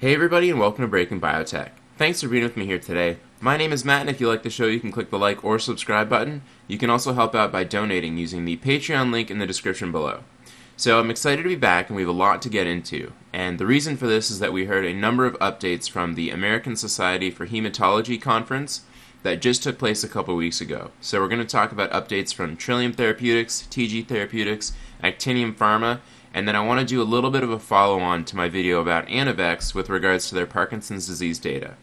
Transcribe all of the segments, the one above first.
Hey everybody and welcome to Breaking Biotech. Thanks for being with me here today. My name is Matt and if you like the show you can click the like or subscribe button. You can also help out by donating using the Patreon link in the description below. So I'm excited to be back and we have a lot to get into. And the reason for this is that we heard a number of updates from the American Society for Hematology conference that just took place a couple weeks ago. So we're going to talk about updates from Trillium Therapeutics, TG Therapeutics, Actinium Pharma, and then I want to do a little bit of a follow on to my video about Anavex with regards to their Parkinson's disease data.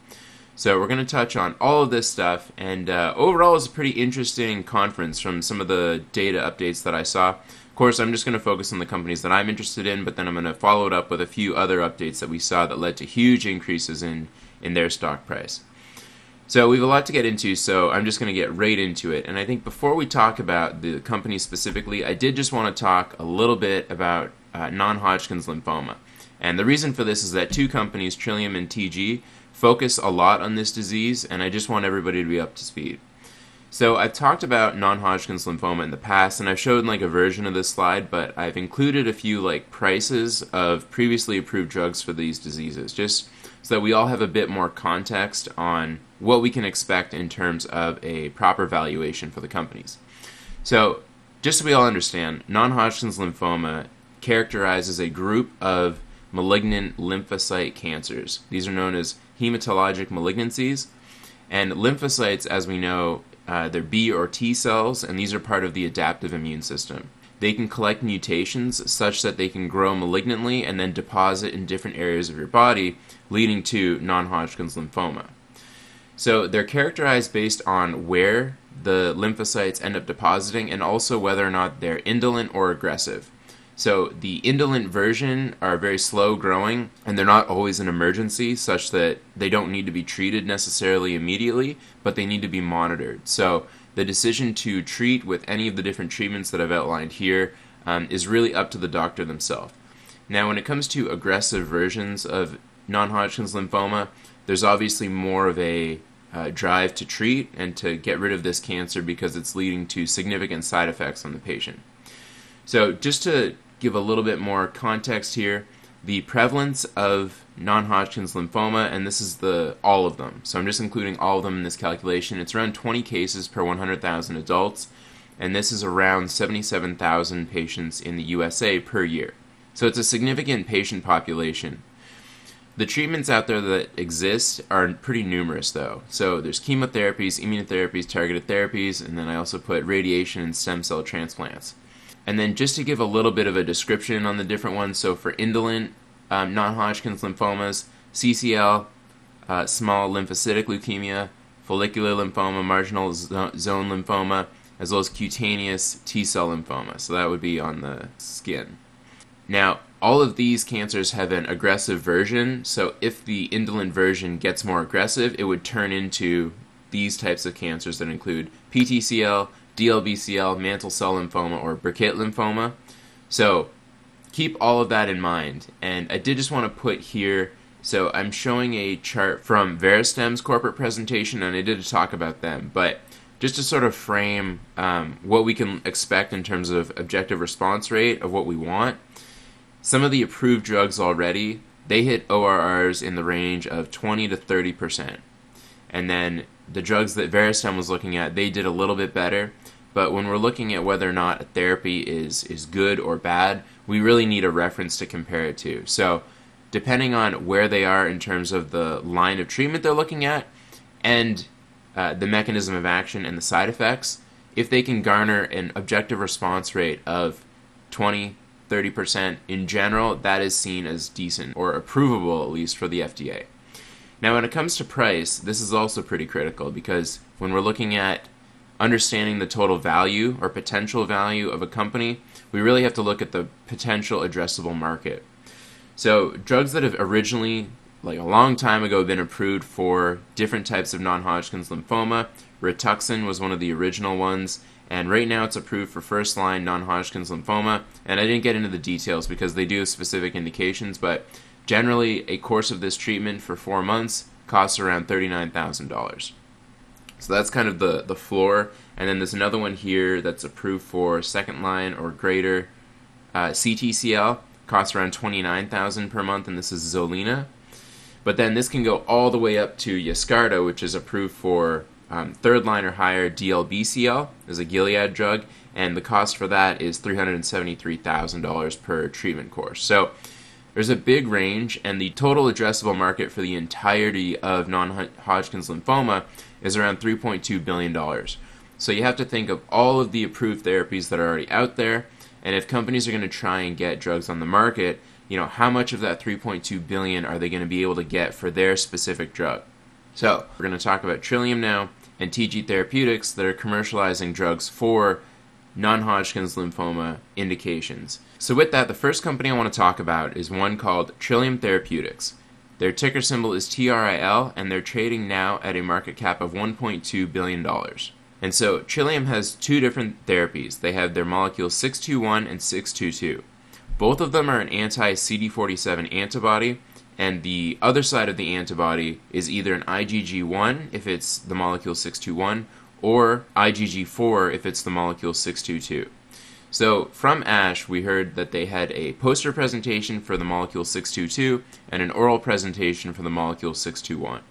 So we're going to touch on all of this stuff, and uh, overall, it's a pretty interesting conference from some of the data updates that I saw. Of course, I'm just going to focus on the companies that I'm interested in, but then I'm going to follow it up with a few other updates that we saw that led to huge increases in, in their stock price. So we have a lot to get into, so I'm just going to get right into it. And I think before we talk about the company specifically, I did just want to talk a little bit about uh, non-Hodgkin's lymphoma. And the reason for this is that two companies, Trillium and TG, focus a lot on this disease, and I just want everybody to be up to speed. So I've talked about non-Hodgkin's lymphoma in the past, and I've showed like a version of this slide, but I've included a few like prices of previously approved drugs for these diseases, just so that we all have a bit more context on what we can expect in terms of a proper valuation for the companies. So, just so we all understand, non Hodgkin's lymphoma characterizes a group of malignant lymphocyte cancers. These are known as hematologic malignancies. And lymphocytes, as we know, uh, they're B or T cells, and these are part of the adaptive immune system. They can collect mutations such that they can grow malignantly and then deposit in different areas of your body, leading to non Hodgkin's lymphoma. So they're characterized based on where the lymphocytes end up depositing and also whether or not they're indolent or aggressive. So the indolent version are very slow growing and they're not always an emergency such that they don't need to be treated necessarily immediately, but they need to be monitored. So the decision to treat with any of the different treatments that I've outlined here um, is really up to the doctor themselves. Now, when it comes to aggressive versions of non Hodgkin's lymphoma, there's obviously more of a uh, drive to treat and to get rid of this cancer because it's leading to significant side effects on the patient. So, just to give a little bit more context here, the prevalence of non-Hodgkin's lymphoma, and this is the all of them. So I'm just including all of them in this calculation. It's around 20 cases per 100,000 adults, and this is around 77,000 patients in the USA per year. So it's a significant patient population. The treatments out there that exist are pretty numerous, though. So there's chemotherapies, immunotherapies, targeted therapies, and then I also put radiation and stem cell transplants. And then just to give a little bit of a description on the different ones, so for indolent um, non-Hodgkin's lymphomas, CLL, uh, small lymphocytic leukemia, follicular lymphoma, marginal zone lymphoma, as well as cutaneous T-cell lymphoma. So that would be on the skin. Now, all of these cancers have an aggressive version, so if the indolent version gets more aggressive, it would turn into these types of cancers that include PTCL, DLBCL, mantle cell lymphoma, or Burkitt lymphoma. So keep all of that in mind. And I did just want to put here so I'm showing a chart from Verastem's corporate presentation, and I did talk about them, but just to sort of frame um, what we can expect in terms of objective response rate of what we want. Some of the approved drugs already, they hit ORRs in the range of 20 to 30 percent, and then the drugs that Verastem was looking at, they did a little bit better. But when we're looking at whether or not a therapy is, is good or bad, we really need a reference to compare it to. So, depending on where they are in terms of the line of treatment they're looking at and uh, the mechanism of action and the side effects, if they can garner an objective response rate of 20, 30% in general, that is seen as decent or approvable at least for the FDA. Now, when it comes to price, this is also pretty critical because when we're looking at understanding the total value or potential value of a company, we really have to look at the potential addressable market. So, drugs that have originally, like a long time ago, been approved for different types of non Hodgkin's lymphoma, Rituxan was one of the original ones, and right now it's approved for first line non Hodgkin's lymphoma. And I didn't get into the details because they do have specific indications, but Generally, a course of this treatment for four months costs around $39,000. So that's kind of the, the floor. And then there's another one here that's approved for second line or greater uh, CTCL, costs around 29000 per month, and this is Zolinza. But then this can go all the way up to Yescarta, which is approved for um, third line or higher DLBCL, is a Gilead drug, and the cost for that is $373,000 per treatment course. So there's a big range, and the total addressable market for the entirety of non Hodgkin's lymphoma is around $3.2 billion. So you have to think of all of the approved therapies that are already out there, and if companies are going to try and get drugs on the market, you know, how much of that 3.2 billion are they going to be able to get for their specific drug? So, we're going to talk about Trillium now and TG Therapeutics that are commercializing drugs for non-Hodgkin's lymphoma indications. So with that, the first company I want to talk about is one called Trillium Therapeutics. Their ticker symbol is TRIL, and they're trading now at a market cap of $1.2 billion. And so Trillium has two different therapies. They have their molecules 621 and 622. Both of them are an anti CD47 antibody, and the other side of the antibody is either an IgG1 if it's the molecule 621 or IgG4 if it's the molecule 622. So from ASH, we heard that they had a poster presentation for the molecule 622 and an oral presentation for the molecule 621.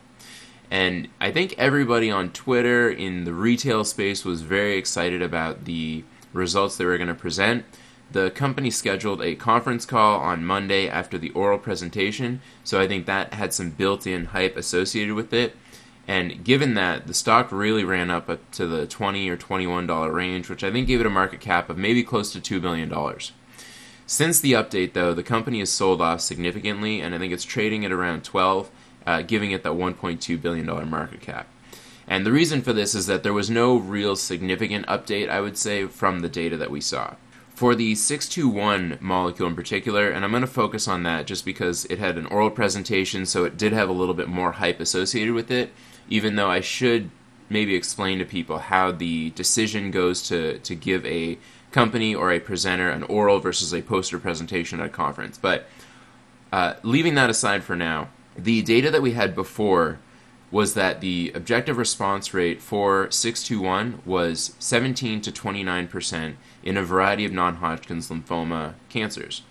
And I think everybody on Twitter in the retail space was very excited about the results they were going to present. The company scheduled a conference call on Monday after the oral presentation, so I think that had some built in hype associated with it. And given that, the stock really ran up to the 20 or $21 range, which I think gave it a market cap of maybe close to $2 billion. Since the update, though, the company has sold off significantly, and I think it's trading at around 12, uh, giving it that $1.2 billion market cap. And the reason for this is that there was no real significant update, I would say, from the data that we saw. For the 621 molecule in particular, and I'm going to focus on that just because it had an oral presentation, so it did have a little bit more hype associated with it even though I should maybe explain to people how the decision goes to, to give a company or a presenter an oral versus a poster presentation at a conference. But uh, leaving that aside for now, the data that we had before was that the objective response rate for 621 was 17 to 29% in a variety of non Hodgkin's lymphoma cancers.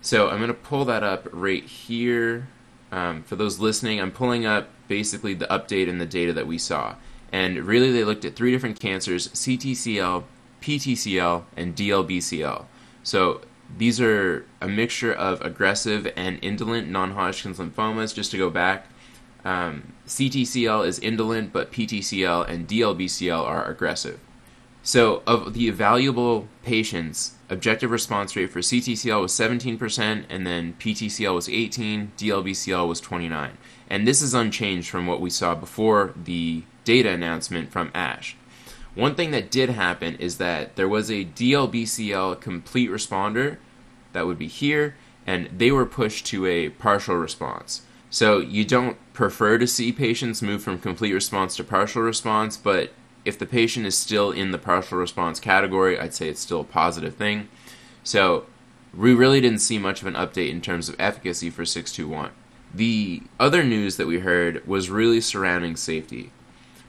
So I'm going to pull that up right here. Um, for those listening, I'm pulling up basically the update and the data that we saw. And really, they looked at three different cancers CTCL, PTCL, and DLBCL. So these are a mixture of aggressive and indolent non Hodgkin's lymphomas. Just to go back, um, CTCL is indolent, but PTCL and DLBCL are aggressive. So, of the evaluable patients, objective response rate for CTCL was 17%, and then PTCL was 18, DLBCL was 29. And this is unchanged from what we saw before the data announcement from ASH. One thing that did happen is that there was a DLBCL complete responder that would be here, and they were pushed to a partial response. So you don't prefer to see patients move from complete response to partial response, but if the patient is still in the partial response category, I'd say it's still a positive thing. So we really didn't see much of an update in terms of efficacy for 621. The other news that we heard was really surrounding safety.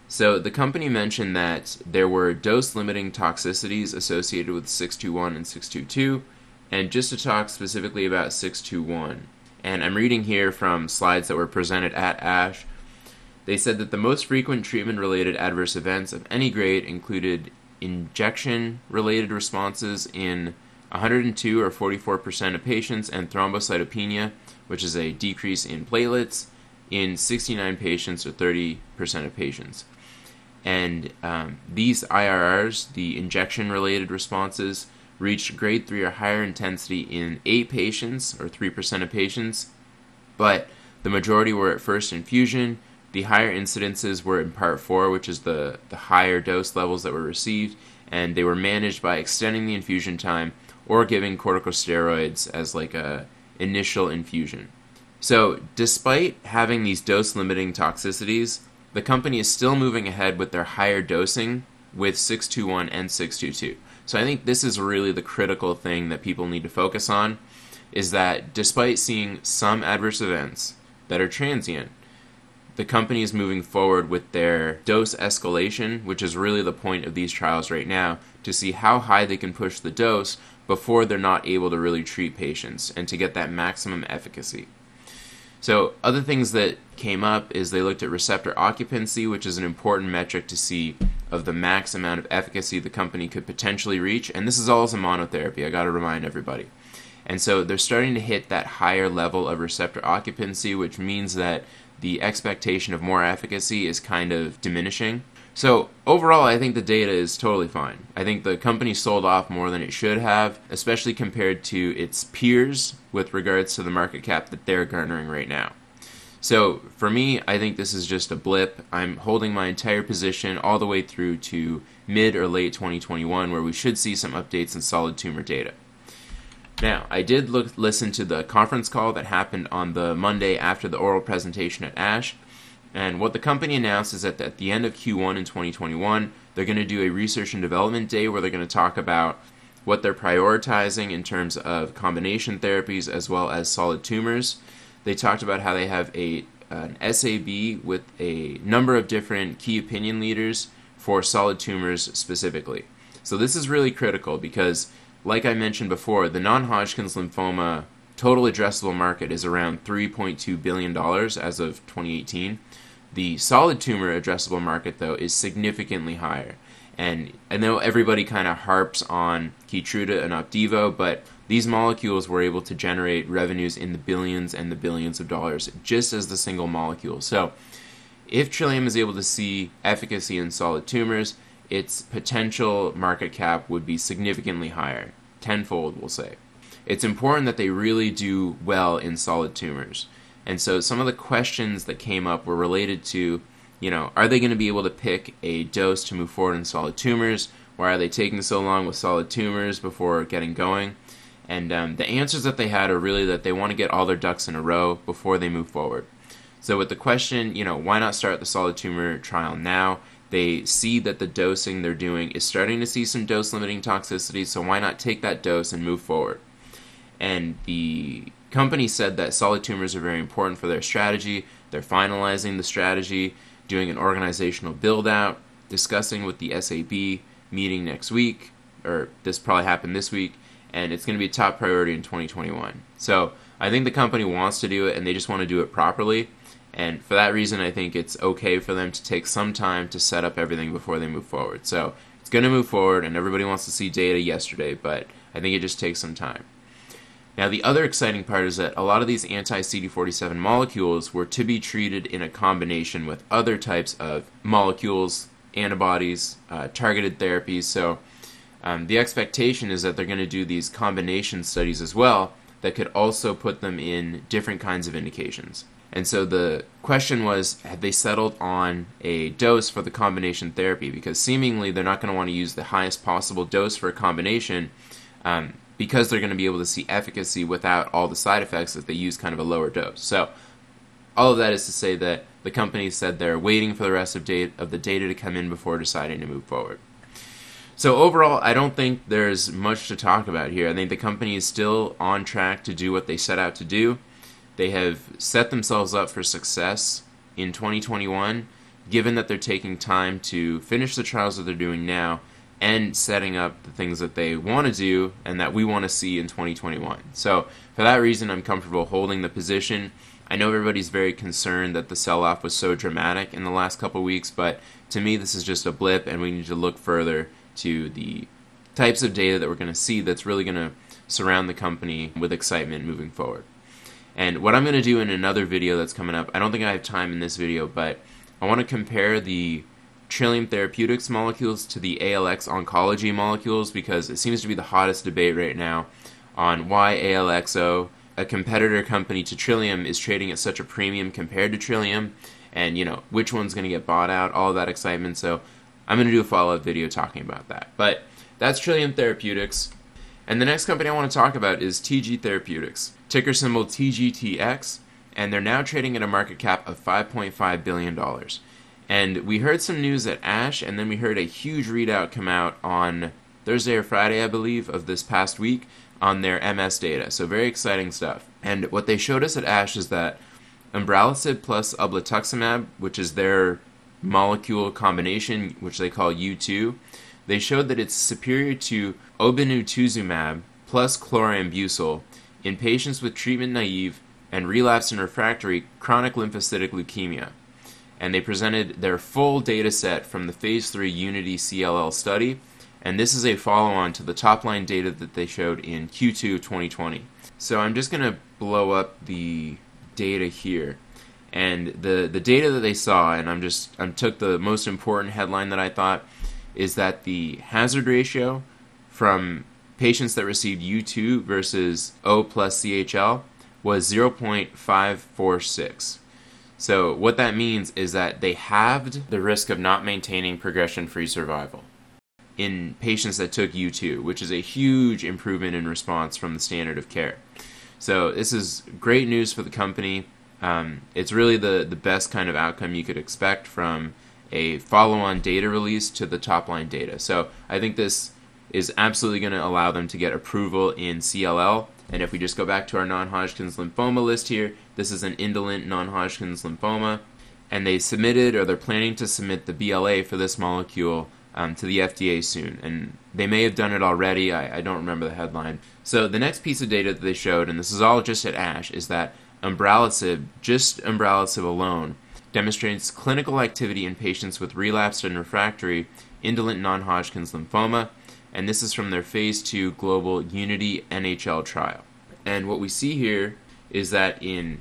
So the company mentioned that there were dose limiting toxicities associated with 621 and 622, and just to talk specifically about 621, and I'm reading here from slides that were presented at ASH they said that the most frequent treatment related adverse events of any grade included injection related responses in 102 or 44% of patients and thrombocytopenia, which is a decrease in platelets, in 69 patients or 30% of patients. And um, these IRRs, the injection related responses, reached grade 3 or higher intensity in 8 patients or 3% of patients, but the majority were at first infusion the higher incidences were in part 4, which is the, the higher dose levels that were received, and they were managed by extending the infusion time or giving corticosteroids as like a initial infusion. So, despite having these dose limiting toxicities, the company is still moving ahead with their higher dosing with 621 and 622. So I think this is really the critical thing that people need to focus on is that despite seeing some adverse events that are transient, the company is moving forward with their dose escalation, which is really the point of these trials right now, to see how high they can push the dose before they're not able to really treat patients and to get that maximum efficacy. So, other things that came up is they looked at receptor occupancy, which is an important metric to see of the max amount of efficacy the company could potentially reach. And this is all as a monotherapy, I got to remind everybody. And so they're starting to hit that higher level of receptor occupancy, which means that the expectation of more efficacy is kind of diminishing. So, overall, I think the data is totally fine. I think the company sold off more than it should have, especially compared to its peers with regards to the market cap that they're garnering right now. So, for me, I think this is just a blip. I'm holding my entire position all the way through to mid or late 2021, where we should see some updates in solid tumor data. Now, I did look, listen to the conference call that happened on the Monday after the oral presentation at ASH, and what the company announced is that at the end of Q1 in 2021, they're going to do a research and development day where they're going to talk about what they're prioritizing in terms of combination therapies as well as solid tumors. They talked about how they have a an SAB with a number of different key opinion leaders for solid tumors specifically. So this is really critical because like I mentioned before, the non-Hodgkin's lymphoma total addressable market is around 3.2 billion dollars as of 2018 the solid tumor addressable market, though, is significantly higher. And I know everybody kind of harps on Keytruda and Opdivo, but these molecules were able to generate revenues in the billions and the billions of dollars just as the single molecule. So, if Trillium is able to see efficacy in solid tumors, its potential market cap would be significantly higher, tenfold, we'll say. It's important that they really do well in solid tumors. And so some of the questions that came up were related to, you know, are they going to be able to pick a dose to move forward in solid tumors? Why are they taking so long with solid tumors before getting going? And um, the answers that they had are really that they want to get all their ducks in a row before they move forward. So with the question, you know, why not start the solid tumor trial now? They see that the dosing they're doing is starting to see some dose limiting toxicity, so why not take that dose and move forward? And the company said that solid tumors are very important for their strategy. They're finalizing the strategy, doing an organizational build out, discussing with the SAB, meeting next week, or this probably happened this week, and it's going to be a top priority in 2021. So I think the company wants to do it, and they just want to do it properly. And for that reason, I think it's okay for them to take some time to set up everything before they move forward. So it's going to move forward, and everybody wants to see data yesterday, but I think it just takes some time. Now, the other exciting part is that a lot of these anti CD47 molecules were to be treated in a combination with other types of molecules, antibodies, uh, targeted therapies. So, um, the expectation is that they're going to do these combination studies as well that could also put them in different kinds of indications. And so the question was have they settled on a dose for the combination therapy? Because seemingly they're not going to want to use the highest possible dose for a combination. Um, because they're going to be able to see efficacy without all the side effects if they use kind of a lower dose. So, all of that is to say that the company said they're waiting for the rest of, of the data to come in before deciding to move forward. So, overall, I don't think there's much to talk about here. I think the company is still on track to do what they set out to do. They have set themselves up for success in 2021, given that they're taking time to finish the trials that they're doing now and setting up the things that they want to do and that we want to see in 2021. So, for that reason, I'm comfortable holding the position. I know everybody's very concerned that the sell off was so dramatic in the last couple weeks, but to me, this is just a blip, and we need to look further to the types of data that we're going to see that's really going to surround the company with excitement moving forward. And what I'm going to do in another video that's coming up, I don't think I have time in this video, but I want to compare the Trillium Therapeutics molecules to the ALX oncology molecules because it seems to be the hottest debate right now on why ALXO, a competitor company to Trillium, is trading at such a premium compared to Trillium, and you know which one's going to get bought out, all that excitement. So I'm going to do a follow-up video talking about that. But that's Trillium Therapeutics. And the next company I want to talk about is TG Therapeutics, ticker symbol TGTX, and they're now trading at a market cap of $5.5 billion. And we heard some news at ASH, and then we heard a huge readout come out on Thursday or Friday, I believe, of this past week on their MS data. So very exciting stuff. And what they showed us at ASH is that umbralisib plus ublituximab, which is their molecule combination, which they call U2, they showed that it's superior to obinutuzumab plus chlorambucil in patients with treatment naive and relapsed and refractory chronic lymphocytic leukemia. And they presented their full data set from the phase 3 Unity CLL study, and this is a follow on to the top line data that they showed in Q2 2020. So I'm just going to blow up the data here. And the, the data that they saw, and I'm just I took the most important headline that I thought is that the hazard ratio from patients that received U2 versus O plus CHL was 0.546. So, what that means is that they halved the risk of not maintaining progression free survival in patients that took U2, which is a huge improvement in response from the standard of care. So, this is great news for the company. Um, it's really the, the best kind of outcome you could expect from a follow on data release to the top line data. So, I think this is absolutely going to allow them to get approval in CLL. And if we just go back to our non Hodgkin's lymphoma list here, this is an indolent non Hodgkin's lymphoma. And they submitted, or they're planning to submit the BLA for this molecule um, to the FDA soon. And they may have done it already, I, I don't remember the headline. So the next piece of data that they showed, and this is all just at ASH, is that umbralisib, just umbralisib alone, demonstrates clinical activity in patients with relapsed and refractory indolent non Hodgkin's lymphoma and this is from their phase 2 global Unity NHL trial. And what we see here is that in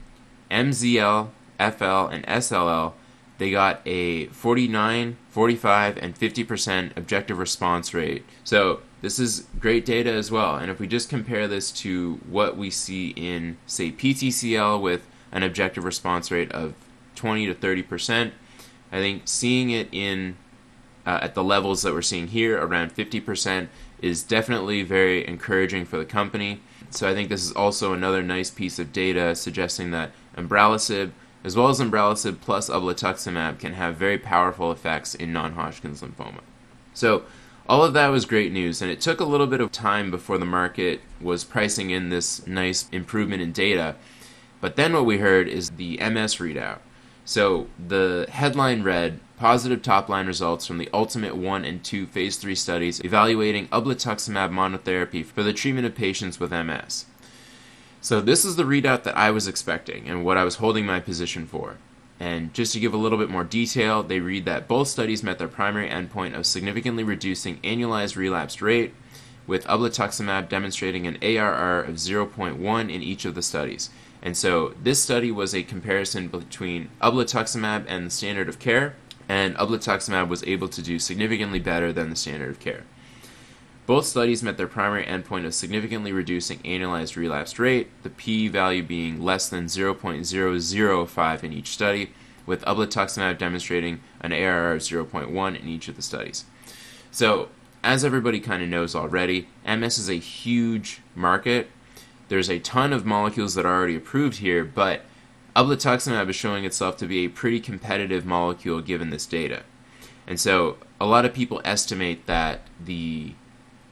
MZL, FL, and SLL, they got a 49, 45, and 50% objective response rate. So this is great data as well. And if we just compare this to what we see in, say, PTCL with an objective response rate of 20 to 30%, I think seeing it in uh, at the levels that we're seeing here, around 50%, is definitely very encouraging for the company. So I think this is also another nice piece of data suggesting that umbralisib, as well as umbralisib plus ublituximab, can have very powerful effects in non-Hodgkin's lymphoma. So all of that was great news, and it took a little bit of time before the market was pricing in this nice improvement in data. But then what we heard is the MS readout. So the headline read positive top line results from the Ultimate 1 and 2 phase 3 studies evaluating ublituximab monotherapy for the treatment of patients with MS. So this is the readout that I was expecting and what I was holding my position for. And just to give a little bit more detail, they read that both studies met their primary endpoint of significantly reducing annualized relapse rate, with ublituximab demonstrating an ARR of 0.1 in each of the studies. And so this study was a comparison between ublituximab and the standard of care, and ublituximab was able to do significantly better than the standard of care. Both studies met their primary endpoint of significantly reducing annualized relapse rate, the p value being less than 0.005 in each study, with ublituximab demonstrating an ARR of 0.1 in each of the studies. So, as everybody kind of knows already, MS is a huge market there's a ton of molecules that are already approved here, but ublituximab is showing itself to be a pretty competitive molecule given this data. And so a lot of people estimate that the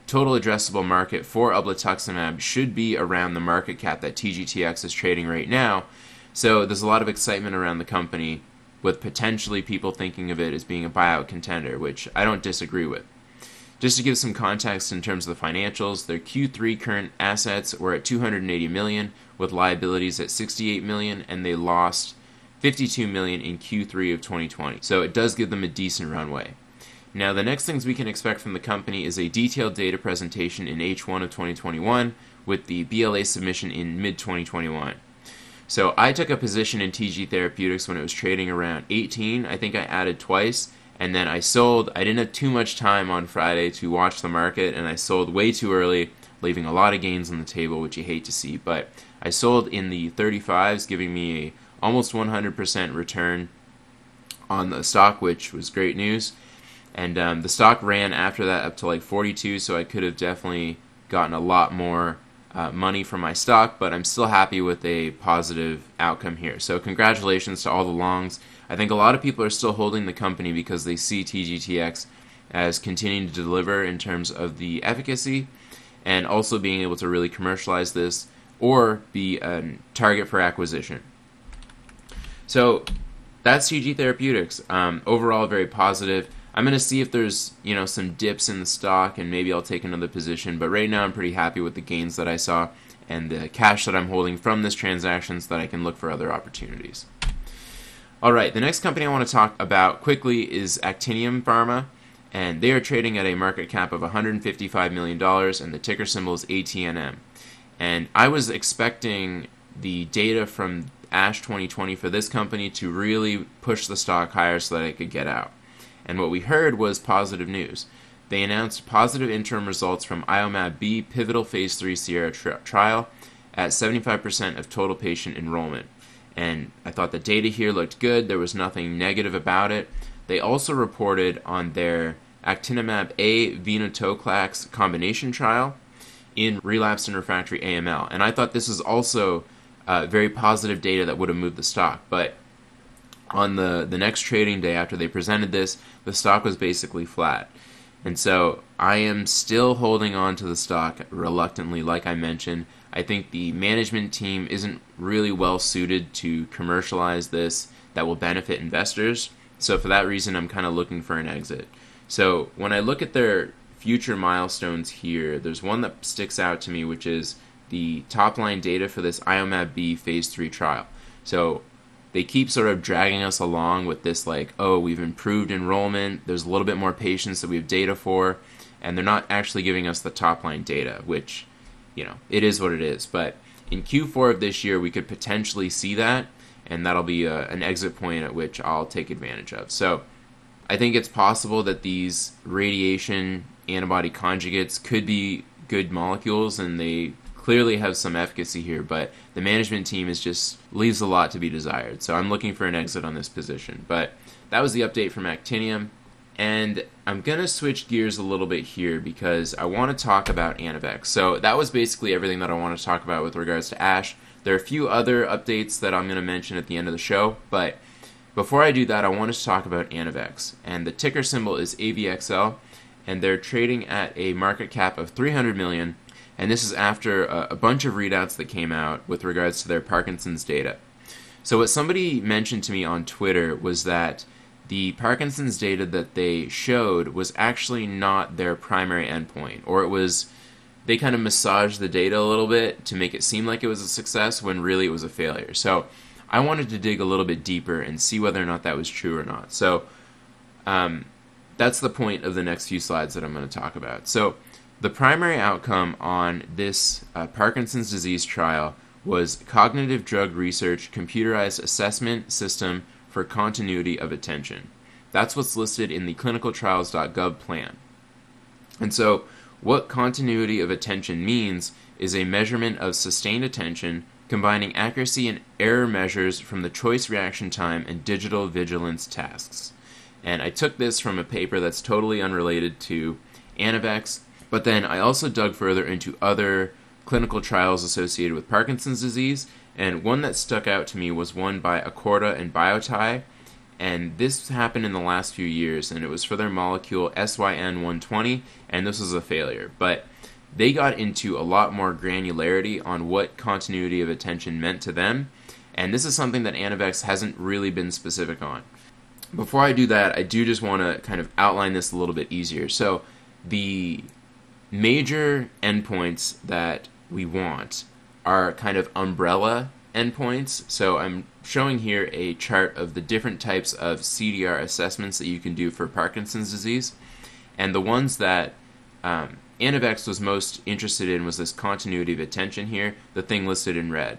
total addressable market for ublituximab should be around the market cap that TGTX is trading right now. So there's a lot of excitement around the company with potentially people thinking of it as being a buyout contender, which I don't disagree with. Just to give some context in terms of the financials, their Q3 current assets were at 280 million with liabilities at 68 million and they lost 52 million in Q3 of 2020. So it does give them a decent runway. Now, the next things we can expect from the company is a detailed data presentation in H1 of 2021 with the BLA submission in mid 2021. So I took a position in TG Therapeutics when it was trading around 18. I think I added twice and then I sold. I didn't have too much time on Friday to watch the market, and I sold way too early, leaving a lot of gains on the table, which you hate to see. But I sold in the 35s, giving me a almost 100% return on the stock, which was great news. And um, the stock ran after that up to like 42, so I could have definitely gotten a lot more uh, money from my stock, but I'm still happy with a positive outcome here. So, congratulations to all the longs. I think a lot of people are still holding the company because they see TGTX as continuing to deliver in terms of the efficacy and also being able to really commercialize this or be a target for acquisition. So that's TG Therapeutics. Um, overall, very positive. I'm going to see if there's you know some dips in the stock and maybe I'll take another position. But right now, I'm pretty happy with the gains that I saw. and the cash that I'm holding from this transaction so that I can look for other opportunities. All right, the next company I want to talk about quickly is Actinium Pharma, and they are trading at a market cap of $155 million, and the ticker symbol is ATNM. And I was expecting the data from ASH 2020 for this company to really push the stock higher so that I could get out. And what we heard was positive news. They announced positive interim results from IOMAB B pivotal phase 3 Sierra tri- trial at 75% of total patient enrollment. And I thought the data here looked good, there was nothing negative about it. They also reported on their Actimab A venetoclax combination trial in relapsed and refractory AML. And I thought this was also uh, very positive data that would have moved the stock. But on the, the next trading day after they presented this, the stock was basically flat. And so I am still holding on to the stock reluctantly, like I mentioned. I think the management team isn't really well suited to commercialize this that will benefit investors. So for that reason, I'm kind of looking for an exit. So when I look at their future milestones here, there's one that sticks out to me, which is the top line data for this IOMAB B phase 3 trial. So they keep sort of dragging us along with this, like, oh, we've improved enrollment, there's a little bit more patients that we have data for, and they're not actually giving us the top line data, which, you know, it is what it is. But in Q4 of this year, we could potentially see that, and that'll be a, an exit point at which I'll take advantage of. So I think it's possible that these radiation antibody conjugates could be good molecules and they clearly have some efficacy here, but the management team is just leaves a lot to be desired. So I'm looking for an exit on this position. But that was the update from Actinium. And I'm going to switch gears a little bit here because I want to talk about Anavex. So that was basically everything that I want to talk about with regards to Ash. There are a few other updates that I'm going to mention at the end of the show, but before I do that, I want to talk about Anavex. And the ticker symbol is AVXL, and they're trading at a market cap of 300 million and this is after a, a bunch of readouts that came out with regards to their Parkinson's data. So, what somebody mentioned to me on Twitter was that the Parkinson's data that they showed was actually not their primary endpoint, or it was they kind of massaged the data a little bit to make it seem like it was a success when really it was a failure. So, I wanted to dig a little bit deeper and see whether or not that was true or not. So, um, that's the point of the next few slides that I'm going to talk about. So, the primary outcome on this uh, Parkinson's disease trial was cognitive drug research computerized assessment system for continuity of attention. That's what's listed in the clinicaltrials.gov plan. And so, what continuity of attention means is a measurement of sustained attention combining accuracy and error measures from the choice reaction time and digital vigilance tasks. And I took this from a paper that's totally unrelated to Anavex but then I also dug further into other clinical trials associated with Parkinson's disease, and one that stuck out to me was one by Acorda and Biotie, and this happened in the last few years, and it was for their molecule SYN120, and this was a failure. But they got into a lot more granularity on what continuity of attention meant to them, and this is something that Anavex hasn't really been specific on. Before I do that, I do just want to kind of outline this a little bit easier. So, the major endpoints that we want are kind of umbrella endpoints. So I'm showing here a chart of the different types of CDR assessments that you can do for Parkinson's disease. And the ones that um, Anavex was most interested in was this continuity of attention here, the thing listed in red.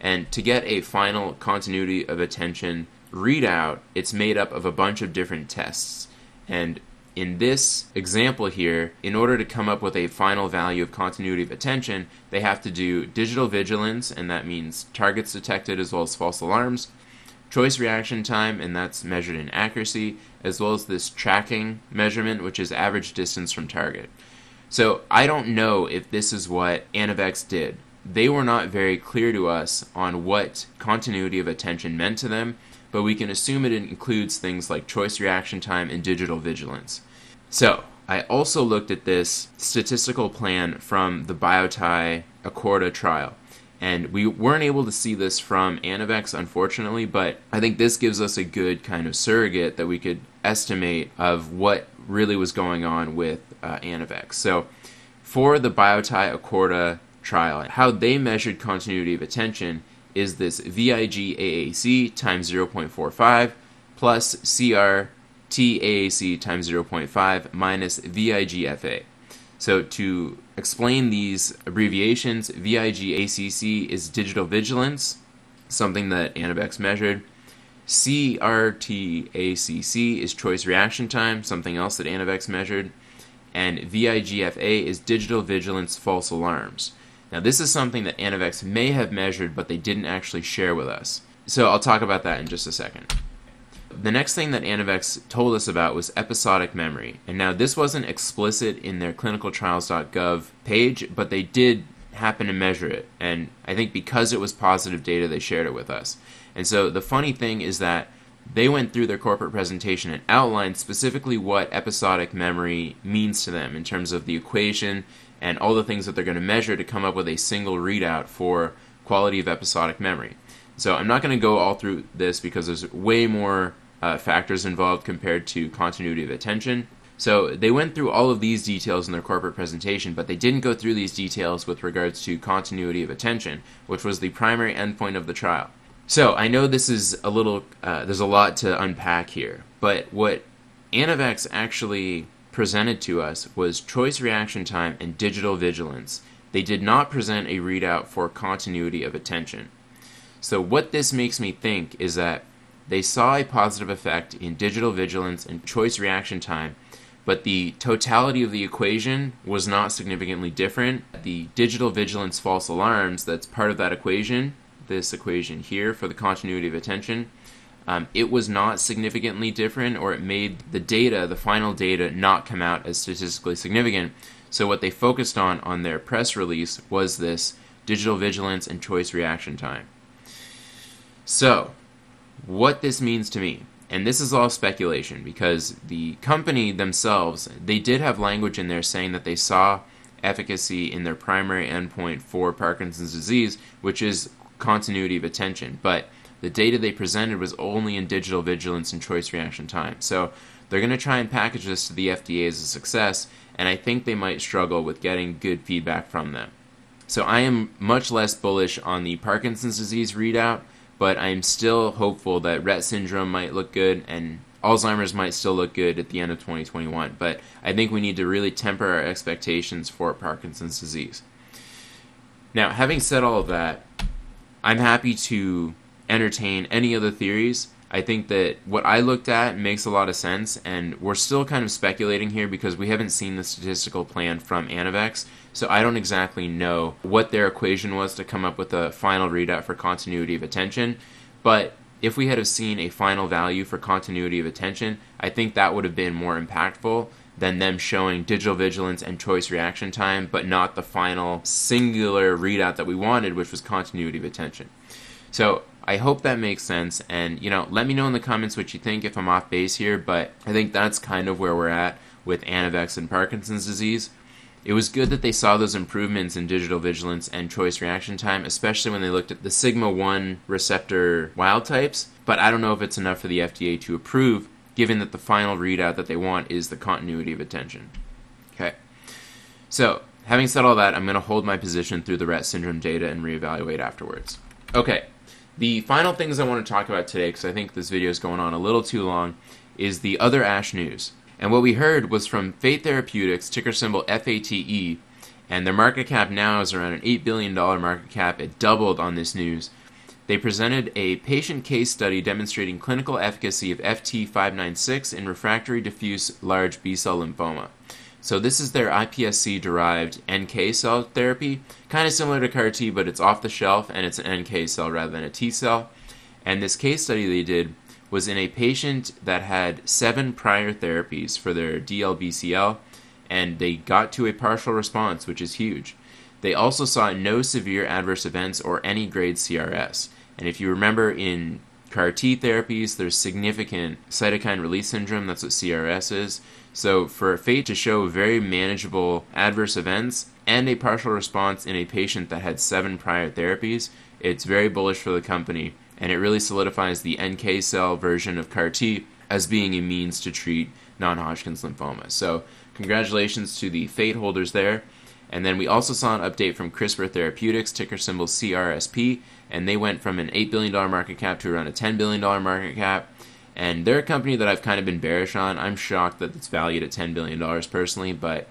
And to get a final continuity of attention readout, it's made up of a bunch of different tests. And in this example here, in order to come up with a final value of continuity of attention, they have to do digital vigilance, and that means targets detected as well as false alarms, choice reaction time, and that's measured in accuracy, as well as this tracking measurement, which is average distance from target. So I don't know if this is what Anavex did. They were not very clear to us on what continuity of attention meant to them, but we can assume it includes things like choice reaction time and digital vigilance. So, I also looked at this statistical plan from the Biotie Acorda trial. And we weren't able to see this from Anavex, unfortunately, but I think this gives us a good kind of surrogate that we could estimate of what really was going on with uh, Anavex. So, for the Biotie Acorda trial. How they measured continuity of attention is this VIG-AAC times 0.45 plus CRT-AAC times 0.5 minus VIG-FA. So to explain these abbreviations, VIG-ACC is digital vigilance, something that Anavex measured. CRT-ACC is choice reaction time, something else that Anavex measured. And VIGFA is digital vigilance false alarms. Now, this is something that Anavex may have measured, but they didn't actually share with us. So I'll talk about that in just a second. The next thing that Anavex told us about was episodic memory. And now, this wasn't explicit in their clinicaltrials.gov page, but they did happen to measure it. And I think because it was positive data, they shared it with us. And so the funny thing is that they went through their corporate presentation and outlined specifically what episodic memory means to them in terms of the equation and all the things that they're going to measure to come up with a single readout for quality of episodic memory. So I'm not going to go all through this because there's way more uh, factors involved compared to continuity of attention. So they went through all of these details in their corporate presentation, but they didn't go through these details with regards to continuity of attention, which was the primary endpoint of the trial. So I know this is a little, uh, there's a lot to unpack here, but what Anavex actually presented to us was choice reaction time and digital vigilance. They did not present a readout for continuity of attention. So, what this makes me think is that they saw a positive effect in digital vigilance and choice reaction time, but the totality of the equation was not significantly different. The digital vigilance false alarms that's part of that equation, this equation here for the continuity of attention, um, it was not significantly different, or it made the data, the final data, not come out as statistically significant. So, what they focused on on their press release was this digital vigilance and choice reaction time. So, what this means to me, and this is all speculation because the company themselves, they did have language in there saying that they saw efficacy in their primary endpoint for Parkinson's disease, which is continuity of attention. But the data they presented was only in digital vigilance and choice reaction time. So they're going to try and package this to the FDA as a success, and I think they might struggle with getting good feedback from them. So I am much less bullish on the Parkinson's disease readout, but I am still hopeful that Rett syndrome might look good and Alzheimer's might still look good at the end of 2021. But I think we need to really temper our expectations for Parkinson's disease. Now, having said all of that, I'm happy to entertain any other theories. I think that what I looked at makes a lot of sense, and we're still kind of speculating here because we haven't seen the statistical plan from Anavex, so I don't exactly know what their equation was to come up with a final readout for continuity of attention. But if we had have seen a final value for continuity of attention, I think that would have been more impactful than them showing digital vigilance and choice reaction time, but not the final singular readout that we wanted, which was continuity of attention. So I hope that makes sense. And, you know, let me know in the comments what you think if I'm off base here, but I think that's kind of where we're at with Anavex and Parkinson's disease. It was good that they saw those improvements in digital vigilance and choice reaction time, especially when they looked at the sigma 1 receptor wild types, but I don't know if it's enough for the FDA to approve, given that the final readout that they want is the continuity of attention. Okay. So, having said all that, I'm going to hold my position through the Rett syndrome data and reevaluate afterwards. Okay, the final things I want to talk about today, because I think this video is going on a little too long, is the other ASH news. And what we heard was from Fate Therapeutics, ticker symbol FATE, and their market cap now is around an $8 billion market cap. It doubled on this news. They presented a patient case study demonstrating clinical efficacy of FT596 in refractory diffuse large B cell lymphoma. So this is their iPSC derived NK cell therapy, kind of similar to CAR T, but it's off the shelf and it's an NK cell rather than a T cell. And this case study they did was in a patient that had seven prior therapies for their DLBCL, and they got to a partial response, which is huge. They also saw no severe adverse events or any grade CRS. And if you remember in CAR T therapies, there's significant cytokine release syndrome, that's what CRS is. So, for Fate to show very manageable adverse events and a partial response in a patient that had seven prior therapies, it's very bullish for the company, and it really solidifies the NK cell version of CAR T as being a means to treat non Hodgkin's lymphoma. So, congratulations to the Fate holders there. And then we also saw an update from CRISPR Therapeutics, ticker symbol CRSP, and they went from an $8 billion market cap to around a $10 billion market cap. And they're a company that I've kind of been bearish on. I'm shocked that it's valued at $10 billion personally, but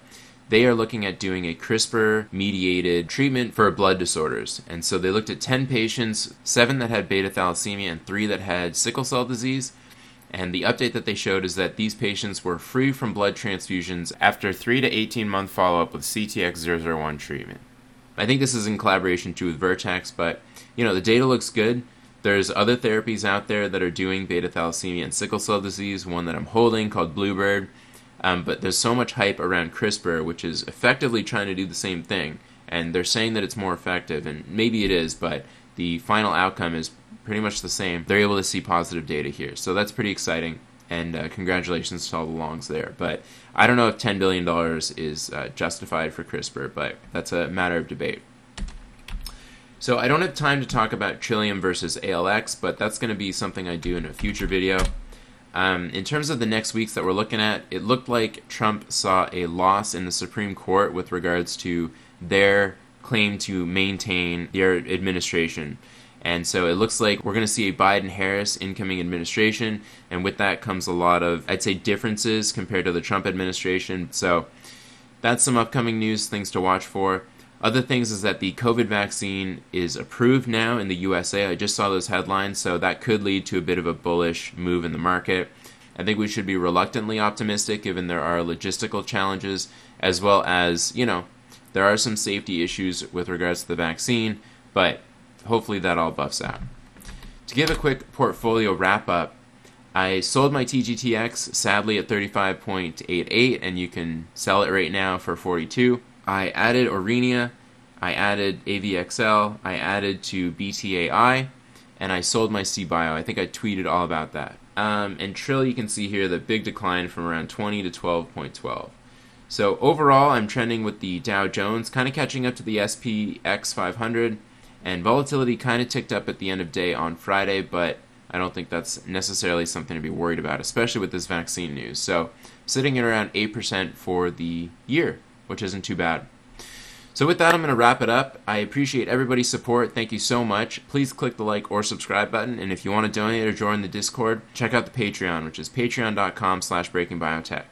they are looking at doing a CRISPR mediated treatment for blood disorders. And so they looked at 10 patients, seven that had beta thalassemia, and three that had sickle cell disease. And the update that they showed is that these patients were free from blood transfusions after 3 to 18 month follow up with CTX001 treatment. I think this is in collaboration too with Vertex, but you know, the data looks good. There's other therapies out there that are doing beta thalassemia and sickle cell disease, one that I'm holding called Bluebird. Um, but there's so much hype around CRISPR, which is effectively trying to do the same thing. And they're saying that it's more effective, and maybe it is, but the final outcome is pretty much the same. They're able to see positive data here. So that's pretty exciting. And uh, congratulations to all the longs there. But I don't know if $10 billion is uh, justified for CRISPR, but that's a matter of debate. So I don't have time to talk about Trillium versus ALX, but that's going to be something I do in a future video. Um, in terms of the next weeks that we're looking at, it looked like Trump saw a loss in the Supreme Court with regards to their claim to maintain their administration. And so it looks like we're going to see a Biden Harris incoming administration. And with that comes a lot of, I'd say, differences compared to the Trump administration. So that's some upcoming news, things to watch for. Other things is that the COVID vaccine is approved now in the USA. I just saw those headlines, so that could lead to a bit of a bullish move in the market. I think we should be reluctantly optimistic given there are logistical challenges as well as, you know, there are some safety issues with regards to the vaccine, but hopefully that all buffs out. To give a quick portfolio wrap up, I sold my TGTX sadly at 35.88 and you can sell it right now for 42. I added Aurinia, I added AVXL, I added to BTAI, and I sold my CBio. I think I tweeted all about that. Um, and Trill, you can see here the big decline from around 20 to 12.12. So overall, I'm trending with the Dow Jones, kind of catching up to the SPX 500, and volatility kind of ticked up at the end of day on Friday, but I don't think that's necessarily something to be worried about, especially with this vaccine news. So sitting at around 8% for the year which isn't too bad. So with that, I'm going to wrap it up. I appreciate everybody's support. Thank you so much. Please click the like or subscribe button, and if you want to donate or join the Discord, check out the Patreon, which is patreon.com slash breakingbiotech.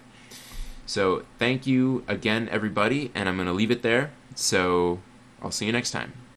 So thank you again, everybody, and I'm going to leave it there. So I'll see you next time.